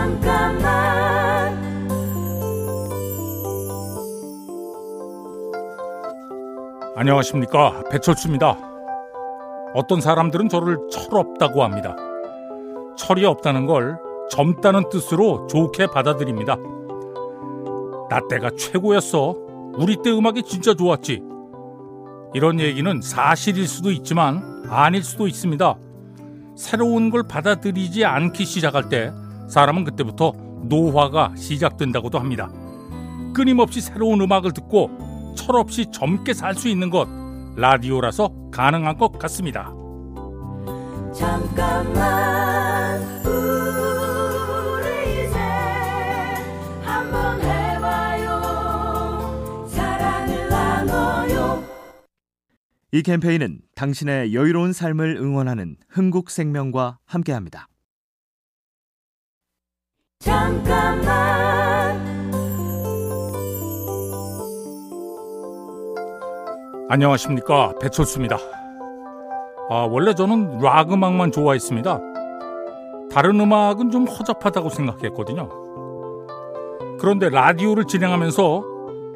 잠깐만 안녕하십니까 배철수입니다. 어떤 사람들은 저를 철없다고 합니다. 철이 없다는 걸 젊다는 뜻으로 좋게 받아들입니다. 나 때가 최고였어. 우리 때 음악이 진짜 좋았지. 이런 얘기는 사실일 수도 있지만 아닐 수도 있습니다. 새로운 걸 받아들이지 않기 시작할 때 사람은 그때부터 노화가 시작된다고도 합니다. 끊임없이 새로운 음악을 듣고 철없이 젊게 살 수 있는 것 라디오라서 가능한 것 같습니다. 잠깐만 우리 이제 한번 해봐요 사랑을 나눠요 이 캠페인은 당신의 여유로운 삶을 응원하는 흥국생명과 함께합니다. 잠깐만 안녕하십니까 배철수입니다. 아, 원래 저는 락 음악만 좋아했습니다. 다른 음악은 좀 허접하다고 생각했거든요. 그런데 라디오를 진행하면서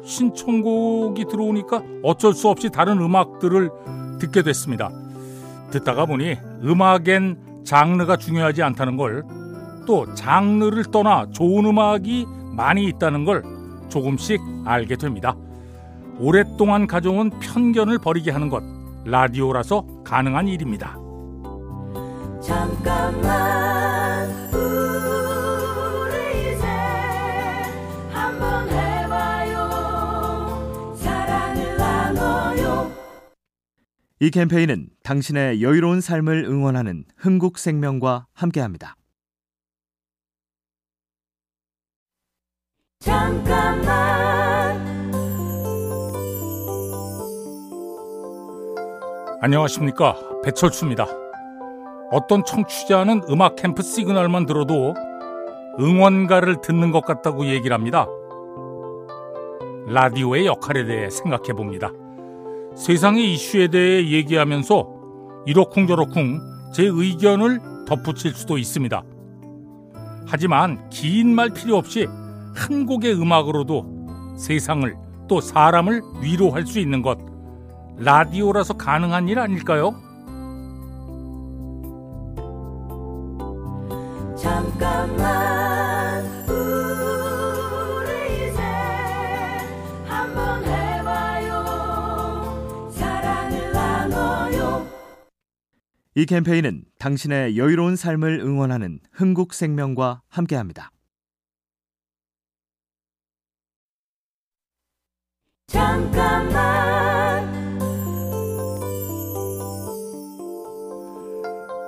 신청곡이 들어오니까 어쩔 수 없이 다른 음악들을 듣게 됐습니다. 듣다가 보니 음악엔 장르가 중요하지 않다는 걸 또 장르를 떠나 좋은 음악이 많이 있다는 걸 조금씩 알게 됩니다. 오랫동안 가져온 편견을 버리게 하는 것 라디오라서 가능한 일입니다. 잠깐만 우리 이제 한번 해봐요 사랑을 나눠요 이 캠페인은 당신의 여유로운 삶을 응원하는 흥국생명과 함께합니다. 잠깐만 안녕하십니까 배철수입니다. 어떤 청취자는 음악 캠프 시그널만 들어도 응원가를 듣는 것 같다고 얘기를 합니다. 라디오의 역할에 대해 생각해 봅니다. 세상의 이슈에 대해 얘기하면서 이러쿵저러쿵 제 의견을 덧붙일 수도 있습니다. 하지만 긴 말 필요 없이 한 곡의 음악으로도 세상을 또 사람을 위로할 수 있는 것 라디오라서 가능한 일 아닐까요? 잠깐만 우리 이제 한번 해봐요 사랑을 나눠요 이 캠페인은 당신의 여유로운 삶을 응원하는 흥국생명과 함께합니다. 잠깐만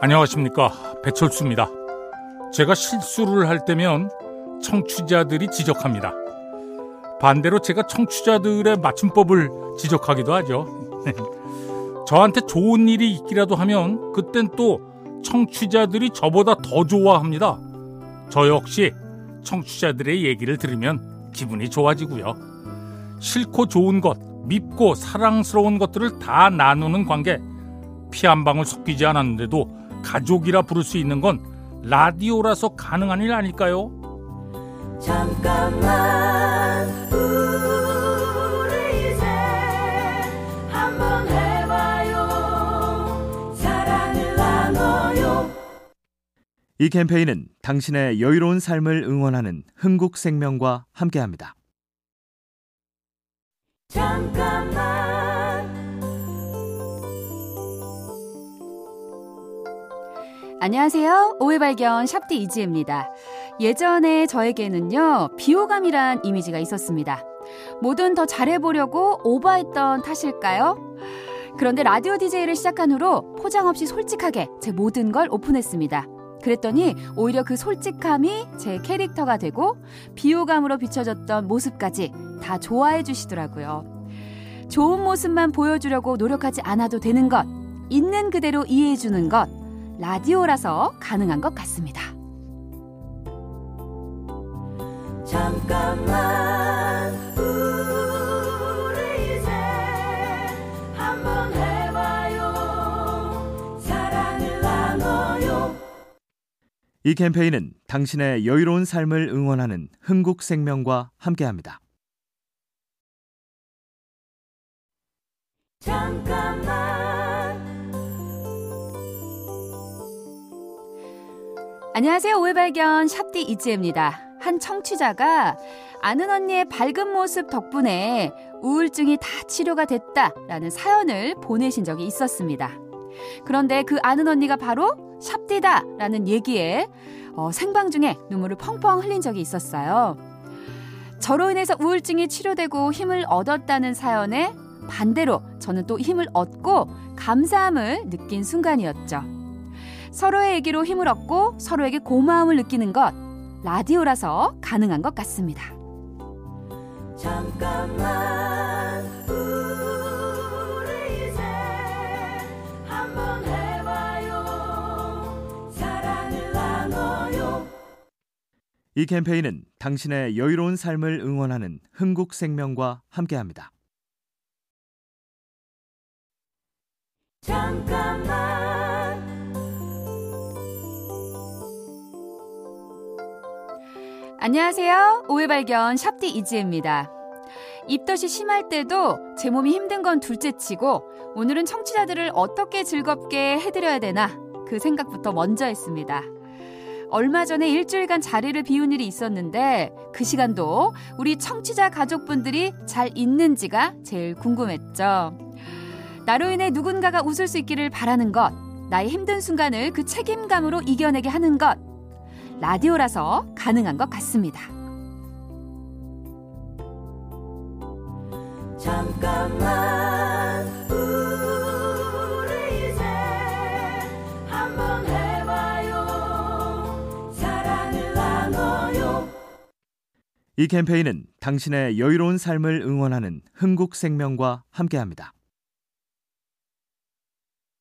안녕하십니까 배철수입니다. 제가 실수를 할 때면 청취자들이 지적합니다. 반대로 제가 청취자들의 맞춤법을 지적하기도 하죠. 저한테 좋은 일이 있기라도 하면 그땐 또 청취자들이 저보다 더 좋아합니다. 저 역시 청취자들의 얘기를 들으면 기분이 좋아지고요. 싫고 좋은 것, 밉고 사랑스러운 것들을 다 나누는 관계. 피 한 방울 섞이지 않았는데도 가족이라 부를 수 있는 건 라디오라서 가능한 일 아닐까요? 잠깐만 우리 이제 한번 해봐요 사랑을 나눠요 이 캠페인은 당신의 여유로운 삶을 응원하는 흥국생명과 함께합니다. 잠깐만 안녕하세요. 오해 발견 샵디 이지혜입니다. 예전에 저에게는요, 비호감이란 이미지가 있었습니다. 뭐든 더 잘해보려고 오버했던 탓일까요? 그런데 라디오 DJ를 시작한 후로 포장 없이 솔직하게 제 모든 걸 오픈했습니다. 그랬더니 오히려 그 솔직함이 제 캐릭터가 되고 비호감으로 비춰졌던 모습까지 다 좋아해 주시더라고요. 좋은 모습만 보여주려고 노력하지 않아도 되는 것, 있는 그대로 이해해 주는 것, 라디오라서 가능한 것 같습니다. 잠깐만 이 캠페인은 당신의 여유로운 삶을 응원하는 흥국생명과 함께합니다. 잠깐만 안녕하세요. 오해 발견 샵디 이지혜입니다. 한 청취자가 아는 언니의 밝은 모습 덕분에 우울증이 다 치료가 됐다라는 사연을 보내신 적이 있었습니다. 그런데 그 아는 언니가 바로 샵디다 라는 얘기에 어, 생방 중에 눈물을 펑펑 흘린 적이 있었어요. 저로 인해서 우울증이 치료되고 힘을 얻었다는 사연에 반대로 저는 또 힘을 얻고 감사함을 느낀 순간이었죠. 서로의 얘기로 힘을 얻고 서로에게 고마움을 느끼는 것 라디오라서 가능한 것 같습니다. 잠깐만 이 캠페인은 당신의 여유로운 삶을 응원하는 흥국생명과 함께합니다. 잠깐만 안녕하세요. 오해 발견 샵디 이지혜입니다. 입덧이 심할 때도 제 몸이 힘든 건 둘째치고 오늘은 청취자들을 어떻게 즐겁게 해드려야 되나 그 생각부터 먼저 했습니다. 얼마 전에 일주일간 자리를 비운 일이 있었는데 그 시간도 우리 청취자 가족분들이 잘 있는지가 제일 궁금했죠. 나로 인해 누군가가 웃을 수 있기를 바라는 것, 나의 힘든 순간을 그 책임감으로 이겨내게 하는 것, 라디오라서 가능한 것 같습니다. 잠깐만 이 캠페인은 당신의 여유로운 삶을 응원하는 흥국생명과 함께합니다.